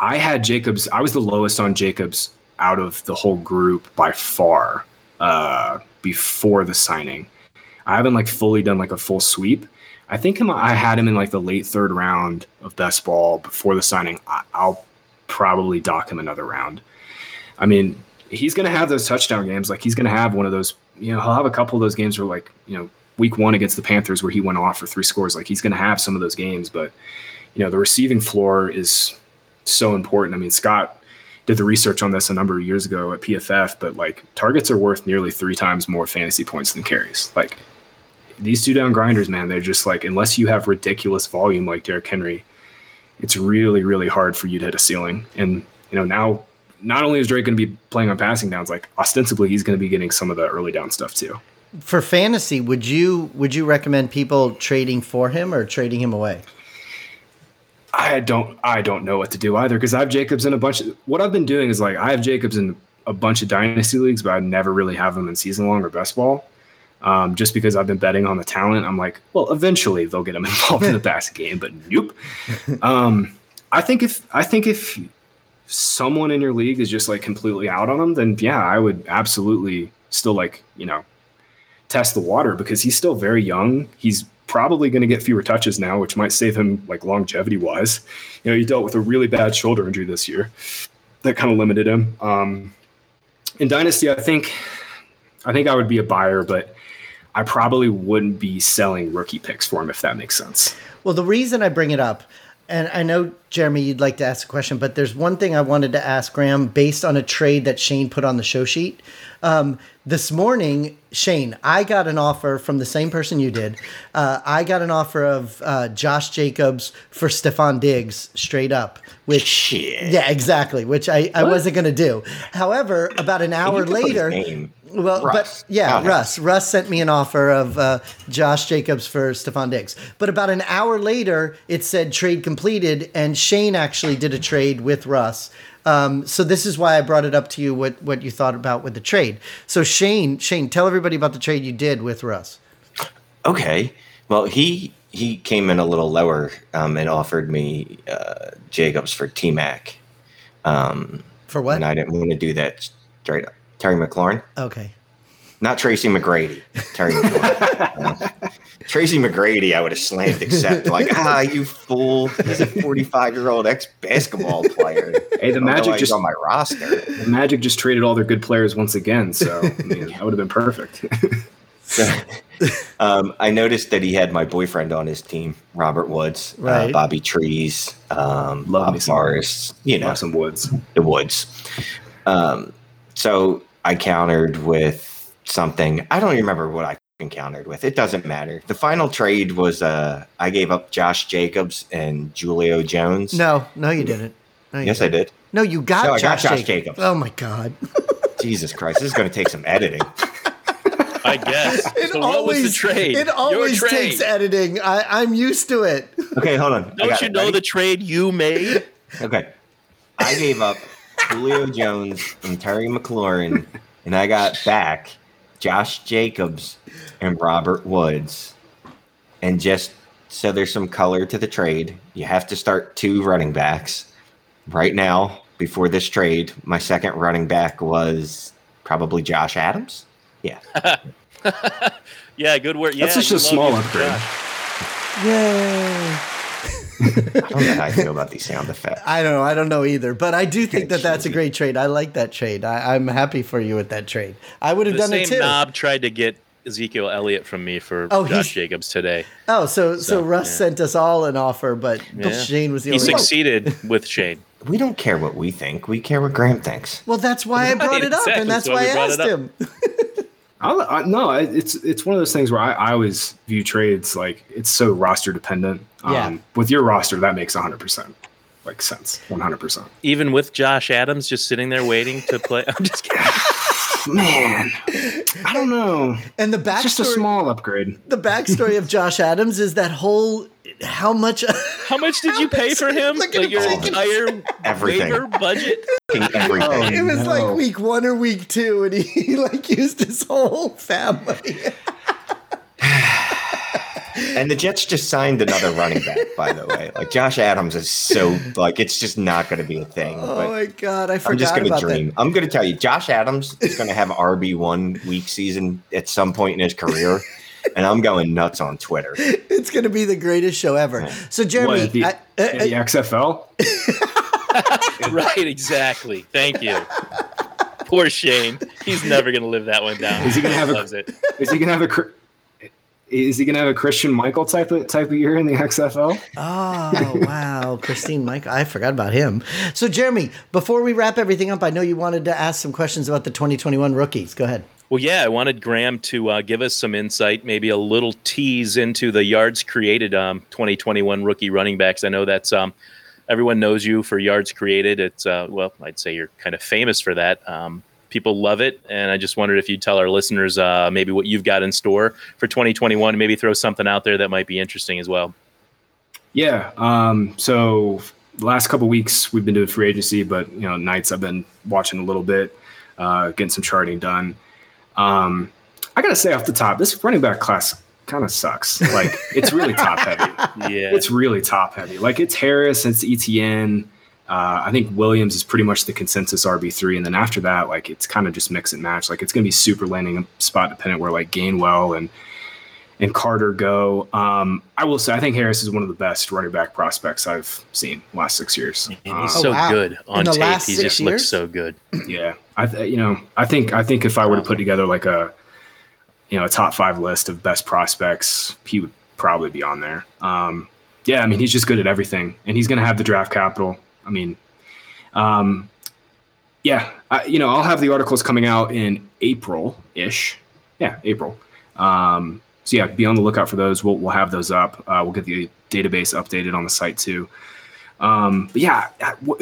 I had Jacobs. I was the lowest on Jacobs out of the whole group by far uh, before the signing. I haven't like fully done like a full sweep. I think him, I had him in like the late third round of best ball before the signing. I, I'll probably dock him another round. I mean, he's going to have those touchdown games. Like he's going to have one of those, you know, he'll have a couple of those games where like, you know, week one against the Panthers where he went off for three scores. Like he's going to have some of those games, but you know, the receiving floor is so important. I mean, Scott did the research on this a number of years ago at PFF, but like targets are worth nearly three times more fantasy points than carries. Like these two down grinders, man, they're just like, unless you have ridiculous volume like Derrick Henry, it's really, really hard for you to hit a ceiling. And, you know, now not only is Drake going to be playing on passing downs, like ostensibly he's going to be getting some of the early down stuff too. For fantasy, would you would you recommend people trading for him or trading him away? I don't I don't know what to do either because I have Jacobs in a bunch of what I've been doing is like I have Jacobs in a bunch of dynasty leagues, but I never really have him in season long or best ball. Um, just because I've been betting on the talent, I'm like, well, eventually they'll get him involved in the passing game, but nope. Um, I think if I think if someone in your league is just like completely out on him, then yeah, I would absolutely still like you know test the water because he's still very young. He's probably going to get fewer touches now, which might save him like longevity wise. You know, he dealt with a really bad shoulder injury this year that kind of limited him. Um, in Dynasty, I think I think I would be a buyer, but I probably wouldn't be selling rookie picks for him if that makes sense. Well, the reason I bring it up, and I know Jeremy, you'd like to ask a question, but there's one thing I wanted to ask Graham based on a trade that Shane put on the show sheet. Um, this morning, Shane, I got an offer from the same person you did. Uh, I got an offer of uh, Josh Jacobs for Stefon Diggs straight up, which Shit. yeah, exactly, which I, I wasn't going to do. However, about an hour You can put his later, well, Russ. but yeah, it. Russ. Russ sent me an offer of uh, Josh Jacobs for Stefon Diggs. But about an hour later, it said trade completed, and Shane actually did a trade with Russ. Um, so this is why I brought it up to you what what you thought about with the trade. So Shane, Shane, tell everybody about the trade you did with Russ. Okay. Well, he he came in a little lower um, and offered me uh, Jacobs for T Mac, um, For what? and I didn't want to do that straight up. Terry McLaurin, okay. Not Tracy McGrady. Terry McLaurin. Uh, Tracy McGrady, I would have slammed except like, ah, you fool! He's a forty-five-year-old ex-basketball player. Hey, the I don't know Magic just on my roster. the Magic just traded all their good players once again. So I mean, that would have been perfect. So, um, I noticed that he had my boyfriend on his team, Robert Woods, Right. uh, Bobby Trees, um, Love me Bob Forrest, you know, Love some woods. the Woods. Um, so I countered with something. I don't remember what I encountered with. It doesn't matter. The final trade was uh, I gave up Josh Jacobs and Julio Jones. No, no, you didn't. No, you Yes, I didn't. did. No, you got, No, I got Josh, Josh Jacobs. Jacobs. Oh my god. Jesus Christ, this is going to take some editing. I guess. It so what was the trade? It always trade. takes editing. I, I'm used to it. Okay, hold on. Don't you it. know Ready? the trade you made? Okay. I gave up Julio Jones and Terry McLaurin, and I got back Josh Jacobs and Robert Woods. And just so there's some color to the trade, you have to start two running backs. Right now, before this trade, my second running back was probably Josh Adams. Yeah. Yeah, good work. Yeah, That's just you a small upgrade. Josh. Yay. I don't know how I feel about these sound effects. I don't know. I don't know either. But I do think that that's a great trade. I like that trade. I, I'm happy for you with that trade. I would have The done it same too. knob tried to get Ezekiel Elliott from me for Oh, Josh Jacobs today. Oh, so, so So, Russ yeah. sent us all an offer, but Yeah. Shane was the He only one. succeeded with Shane. We don't care what we think. We care what Graham thinks. Well, that's why I brought it up, exactly. and that's So why I asked him. I, I, no, it's it's one of those things where I, I always view trades like it's so roster dependent. Um, Yeah. With your roster, that makes 100 percent like sense. 100. percent Even with Josh Adams just sitting there waiting to play. I'm just kidding. Man, I don't know. And the It's just a small upgrade. the backstory of Josh Adams is that whole how much How much did you pay for him? Like your entire Everything. budget? Everything. it was no. like week one or week two, and he like used his whole family. And the Jets just signed another running back, by the way. Like Josh Adams is so like it's just not going to be a thing. Oh but my god, I forgot I'm just going to about dream. I'm going to tell you, Josh Adams is going to have RB one week season at some point in his career, and I'm going nuts on Twitter. It's going to be the greatest show ever. So Jeremy, What, the, I, I- in the uh, XFL? right, exactly. Thank you. Poor Shane. He's never going to live that one down. Is he gonna have a- loves it. Is he gonna have a? Chri- Is he gonna have a Christine Michael type of type of year in the XFL? Oh wow, Christine Mike, I forgot about him. So Jeremy, before we wrap everything up, I know you wanted to ask some questions about the 2021 rookies. Go ahead. Well, yeah, I wanted Graham to uh, give us some insight, maybe a little tease into the yards created um, 2021 rookie running backs. I know that's um, everyone knows you for yards created. It's uh, well, I'd say you're kind of famous for that. Um, people love it, and I just wondered if you'd tell our listeners uh, maybe what you've got in store for 2021, maybe throw something out there that might be interesting as well. Yeah. Um, so the last couple weeks we've been doing free agency, but you know, nights I've been watching a little bit, uh, getting some charting done. Um, I gotta say off the top, this running back class kind of sucks. Like it's really top heavy. Yeah, It's really top heavy. Like it's Harris, it's Etienne. Uh, I think Williams is pretty much the consensus RB three, and then after that, like it's kind of just mix and match. Like it's gonna be super landing spot dependent, where like Gainwell and and Carter go. Um, I will say, I think Harris is one of the best running back prospects I've seen last six years. and he's Oh, so wow. good In on the tape. last He six just looks so good. yeah, I th- you know I think I think if I were to put together like a you know a top five list of best prospects, he would probably be on there. Um, yeah, I mean, he's just good at everything, and he's going to have the draft capital. I mean, um, yeah, I, you know, I'll have the articles coming out in April ish. Yeah, April. Um, so yeah, be on the lookout for those. We'll we'll have those up. Uh, we'll get the database updated on the site too. Um, but yeah,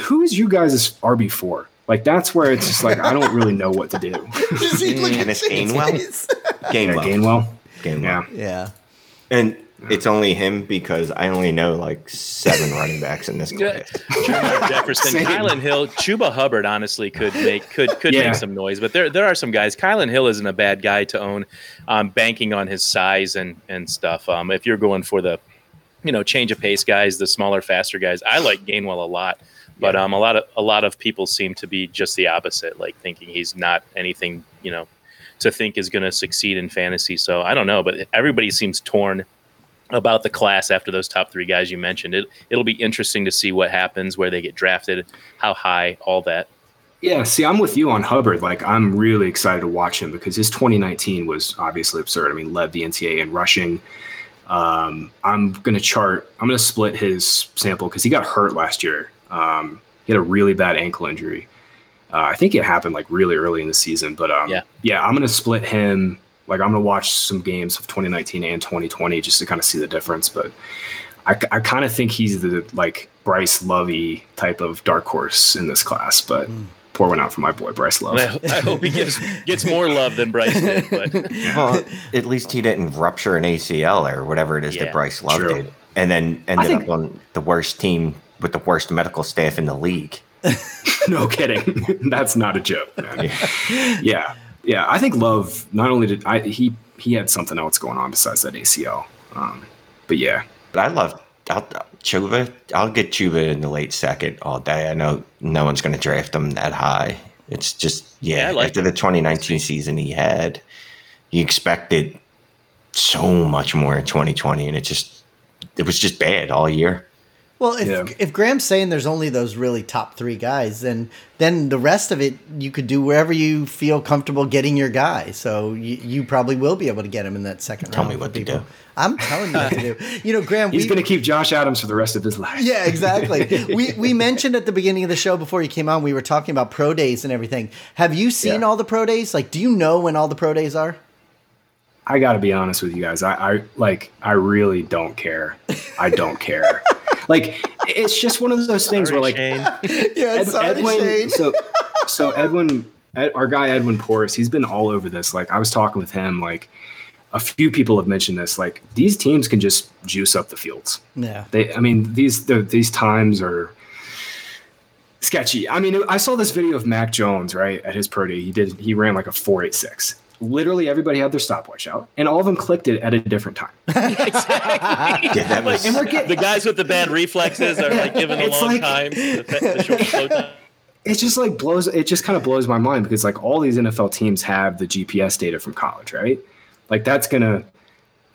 who is you guys' RB four? Like that's where it's just like I don't really know what to do. Does he look at Kenneth Shane's Gainwell? face? yeah, Gainwell. Gainwell. Gainwell. Yeah. Yeah. And it's only him because I only know like seven running backs in this Yeah. class. Jefferson, Same. Kylin Hill, Chuba Hubbard honestly could make could could Yeah. make some noise, but there there are some guys. Kylin Hill isn't a bad guy to own, um, banking on his size and and stuff. Um, if you're going for the, you know, change of pace guys, the smaller, faster guys, I like Gainwell a lot. But um, a lot of a lot of people seem to be just the opposite, like thinking he's not anything, you know, to think is going to succeed in fantasy. So I don't know, but everybody seems torn about the class after those top three guys you mentioned. It it'll be interesting to see what happens, where they get drafted, how high, all that. Yeah, see, I'm with you on Hubbard. Like, I'm really excited to watch him because his 2019 was obviously absurd. I mean, led the NCAA in rushing. Um, I'm going to chart, I'm going to split his sample because he got hurt last year. Um, he had a really bad ankle injury. Uh, I think it happened like really early in the season, but um, Yeah. yeah, I'm going to split him. Like, I'm going to watch some games of 2019 and 2020 just to kind of see the difference. But I, I kind of think he's the like Bryce Lovey type of dark horse in this class, but hmm. pour one out for my boy Bryce Love. I, I hope he gets gets more love than Bryce did. But Well, at least he didn't rupture an ACL or whatever it is Yeah, that Bryce Love true. did, and then ended think- up on the worst team with the worst medical staff in the league. no kidding. That's not a joke, man. yeah. Yeah. I think Love not only did I he he had something else going on besides that ACL. Um, but yeah. But I love I'll, Chuba. I'll get Chuba in the late second all day. I know no one's going to draft him that high. It's just yeah. Yeah, like after him. the 2019 season he had, you expected so much more in 2020, and it just it was just bad all year. Well, if Yeah. if Graham's saying there's only those really top three guys, then then the rest of it you could do wherever you feel comfortable getting your guy. So you, you probably will be able to get him in that second Tell round. me for what to people. do. I'm telling you what to do. You know, Graham, He's gonna keep Josh Adams for the rest of his life. yeah, exactly. we we mentioned at the beginning of the show before you came on, we were talking about pro days and everything. Have you seen Yeah. all the pro days? Like, do you know when all the pro days are? I gotta be honest with you guys. I, I like I really don't care. I don't care. like it's just one of those things Sorry, where like Yeah, Ed- sorry, Edwin, so so Edwin, Ed, our guy Edwin Porras, he's been all over this. Like I was talking with him, like a few people have mentioned this. Like these teams can just juice up the fields. Yeah. They, I mean, these the, these times are sketchy. I mean, I saw this video of Mac Jones right at his pro day. He did he ran like a four eight six. Literally everybody had their stopwatch out, and all of them clicked it at a different time. Yeah, that was. And we're getting the guys with the bad reflexes are like given the It's long like- time, the, the short slow time. it just like blows it just kind of blows my mind because like all these NFL teams have the GPS data from college, right? Like that's gonna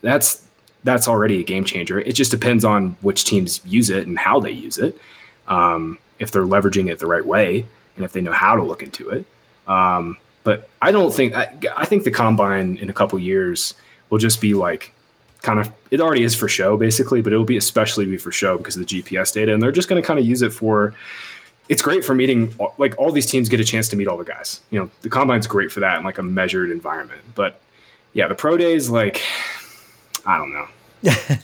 that's that's already a game changer. It just depends on which teams use it and how they use it. Um, if they're leveraging it the right way and if they know how to look into it. Um, but I don't think I, I think the combine in a couple years will just be like kind of it already is for show basically, but it will be especially be for show because of the GPS data, and they're just going to kind of use it for it's great for meeting like all these teams get a chance to meet all the guys. You know, the combine's great for that in like a measured environment. But yeah, the pro days, like I don't know.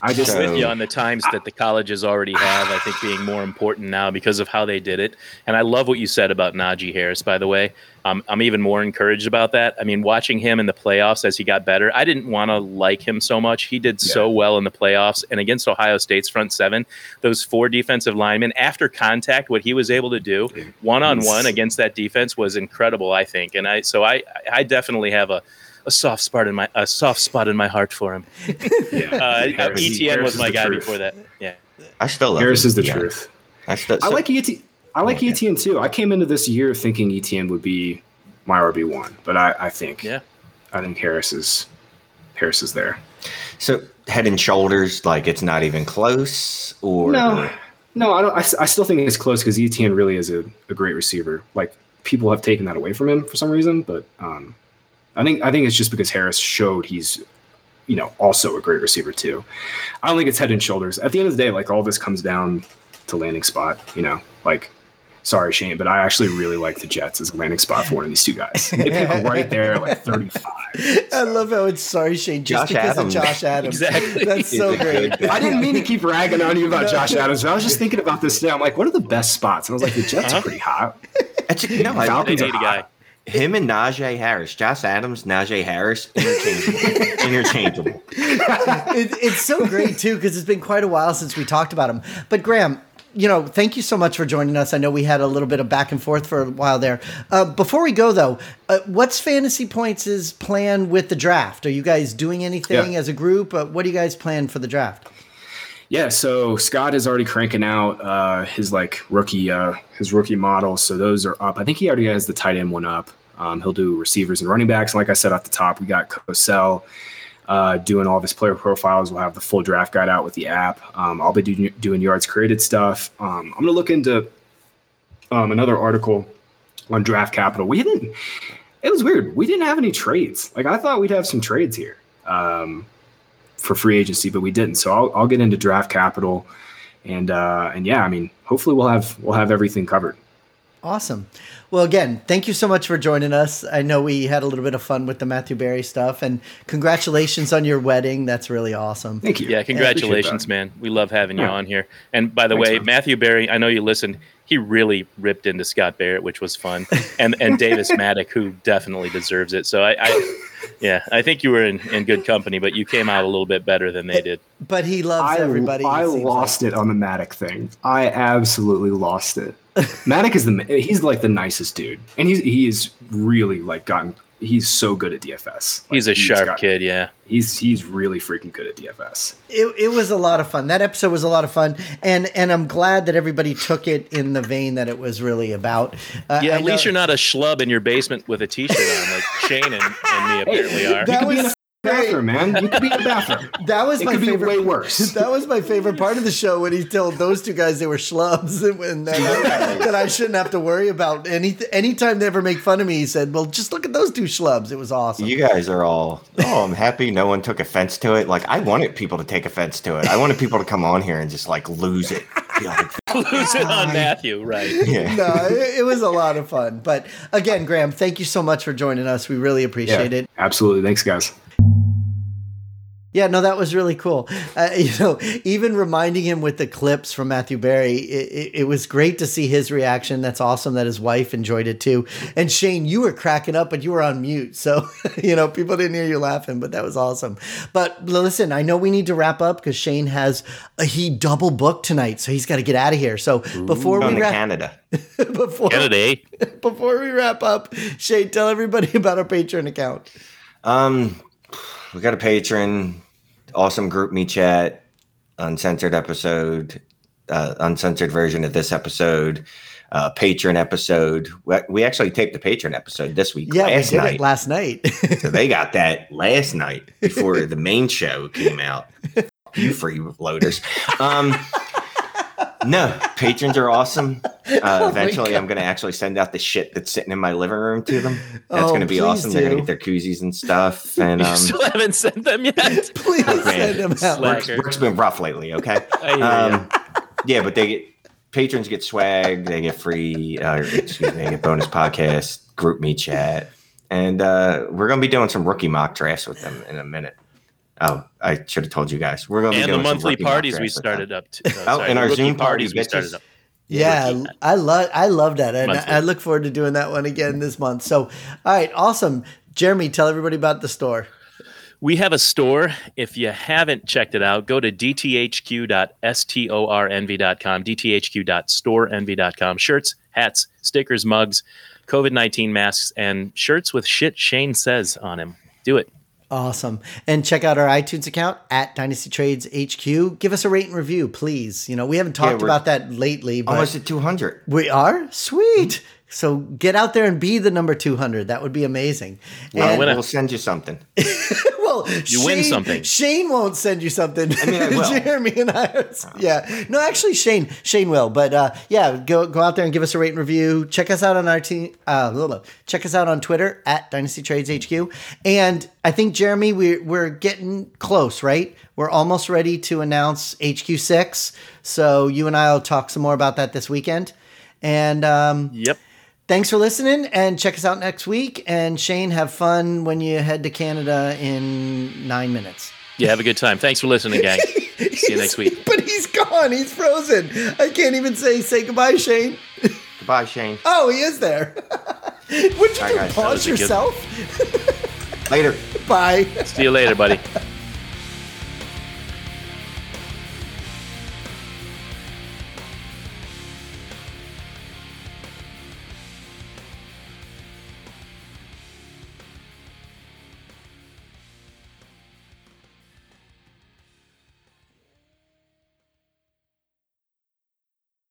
I just So- with you on the times that the colleges already have, I think being more important now because of how they did it. And I love what you said about Najee Harris, by the way. Um, I'm even more encouraged about that. I mean, watching him in the playoffs as he got better, I didn't want to like him so much. He did so well in the playoffs and against Ohio State's front seven, those four defensive linemen after contact, what he was able to do one on one against that defense was incredible, I think. And I so I I definitely have a a soft spot in my a soft spot in my heart for him. yeah. Uh, Harris- Etienne Harris was my guy truth. before that. Yeah. I still love Harris him, is the yeah. truth. I still. I like ET. I like Yeah. Etienne too. I came into this year thinking Etienne would be my RB one, but I, I think Yeah. I think Harris is Harris is there. So head and shoulders, like it's not even close, or No, no, I don't. I still think it's close because Etienne really is a, a great receiver. Like people have taken that away from him for some reason, but um, I think I think it's just because Harris showed he's you know, also a great receiver too. I don't think it's head and shoulders. At the end of the day, like all this comes down to landing spot. You know, like sorry Shane, but I actually really like the Jets as a landing spot for one of these two guys. They pick right there, like thirty five. I love how it's sorry, Shane, just Josh because Adams. of Josh Adams. Exactly. That's so great. I didn't mean to keep ragging on you about Josh Adams, but I was just thinking about this today. I'm like, what are the best spots? And I was like, the Jets Uh-huh. are pretty hot. That's a, no, I love They Falcons it. need a guy. Him and Najee Harris, Josh Adams, Najee Harris, interchangeable. interchangeable. it, it's so great too because it's been quite a while since we talked about him. But Graham, you know, thank you so much for joining us. I know we had a little bit of back and forth for a while there. Uh, before we go though, uh, what's Fantasy Points' plan with the draft? Are you guys doing anything Yeah. as a group? Uh, what do you guys plan for the draft? Yeah, so Scott is already cranking out uh, his like rookie uh, his rookie models. So those are up. I think he already has the tight end one up. Um, he'll do receivers and running backs. And like I said at the top, we got Cosell uh, doing all of his player profiles. We'll have the full draft guide out with the app. Um, I'll be do- doing yards created stuff. Um, I'm gonna look into um, another article on Draft Capital. We didn't. It was weird. We didn't have any trades. Like I thought we'd have some trades here. Um, for free agency, but we didn't. So I'll, I'll get into draft capital, and uh, and yeah, I mean, hopefully we'll have we'll have everything covered. Awesome. Well, again, thank you so much for joining us. I know we had a little bit of fun with the Matthew Berry stuff, and congratulations on your wedding. That's really awesome. Thank you. Yeah, congratulations, man. We love having you on here. And by the Thanks, way, man. Matthew Berry, I know you listened. He really ripped into Scott Barrett, which was fun, and and Davis Mattek, who definitely deserves it. So I, I yeah, I think you were in, in good company, but you came out a little bit better than they did. But he loves I, everybody. I it seems lost it on the Mattek thing. I absolutely lost it. Mattek is the he's like the nicest dude, and he's he's really like gotten. He's so good at DFS. Like, He's a sharp got- kid, yeah. He's he's really freaking good at DFS. it, it was a lot of fun. That episode was a lot of fun, and and I'm glad that everybody took it in the vein that it was really about. Uh, Yeah, I at least know- you're not a schlub in your basement with a t-shirt on, like Shane and, and me apparently are. That You could be in was a bathroom, man. You could be in a bathroom. That was It my could be favorite. way worse. That was my favorite part of the show when he told those two guys they were schlubs and, and that, that I shouldn't have to worry about anything. Anytime they ever make fun of me, he said, "Well, just look at those two schlubs." It was awesome. You guys are all, oh, I'm happy no one took offense to it. Like, I wanted people to take offense to it. I wanted people to come on here and just like lose it. Like, Lose it on Matthew, right? yeah. no, it, it was a lot of fun. But again, Graham, thank you so much for joining us. We really appreciate it. absolutely. Thanks, guys. Yeah, no, that was really cool. Uh, you know, even reminding him with the clips from Matthew Berry, it, it, it was great to see his reaction. That's awesome that his wife enjoyed it too. And Shane, you were cracking up, but you were on mute, so you know people didn't hear you laughing. But that was awesome. But listen, I know we need to wrap up because Shane has a, he double booked tonight, so he's got to get out of here. So before Going we to wrap, Canada. before Canada, eh? before we wrap up, Shane, tell everybody about our Patreon account. Um, we got a patron, awesome group me chat, uncensored episode, uh, uncensored version of this episode, uh, patron episode. We, we actually taped the patron episode this week, Yeah, last we did night. it last night. so they got that last night before the main show came out. You freeloaders. Um, no, patrons are awesome. Uh, Oh eventually, God. I'm going to actually send out the shit that's sitting in my living room to them. That's Oh, going to be please awesome. They're going to get their koozies and stuff. And You um, still haven't sent them yet. Please send them out. Slack. work's, Slacker. work's been rough lately. Okay. I hear ya. Um, yeah, but they get patrons get swag. They get free. Uh, excuse me. They get bonus podcast, group me chat, and uh, we're gonna be doing some rookie mock drafts with them in a minute. Oh, I should have told you guys. We're gonna be and the some monthly parties we drafts with them. started up to. uh, Oh, sorry, and our Zoom parties we started up. Yeah, Rookie. I love I love that, and Monthly. I look forward to doing that one again this month. So, all right, awesome, Jeremy. Tell everybody about the store. We have a store. If you haven't checked it out, go to dthq.storenvy.com, dthq.storenvy.com. Shirts, hats, stickers, mugs, COVID 19 masks, and shirts with shit Shane says on him. Do it. Awesome, and check out our iTunes account at Dynasty Trades HQ. Give us a rate and review, please. You know we haven't talked we're about that lately, but Almost at 200. we are sweet. So get out there and be the number 200. That would be amazing. Well, And- we'll send you something. well, You win something. Shane won't send you something. I mean, I will. Jeremy and I, are, yeah, no, actually, Shane, Shane will. But uh, yeah, go go out there and give us a rate and review. Check us out on our team. Uh, blah, blah. check us out on Twitter at Dynasty Trades HQ. And I think Jeremy, we we're getting close, right? We're almost ready to announce HQ six. So you and I will talk some more about that this weekend. And um, Yep. Thanks for listening and check us out next week. And Shane, have fun when you head to Canada in nine minutes. Yeah, have a good time. Thanks for listening, gang. See you next week. But he's gone. He's frozen. I can't even say say goodbye, Shane. Goodbye, Shane. Oh, he is there. Would you Bye, do guys. Pause was good- yourself? Later. Bye. See you later, buddy.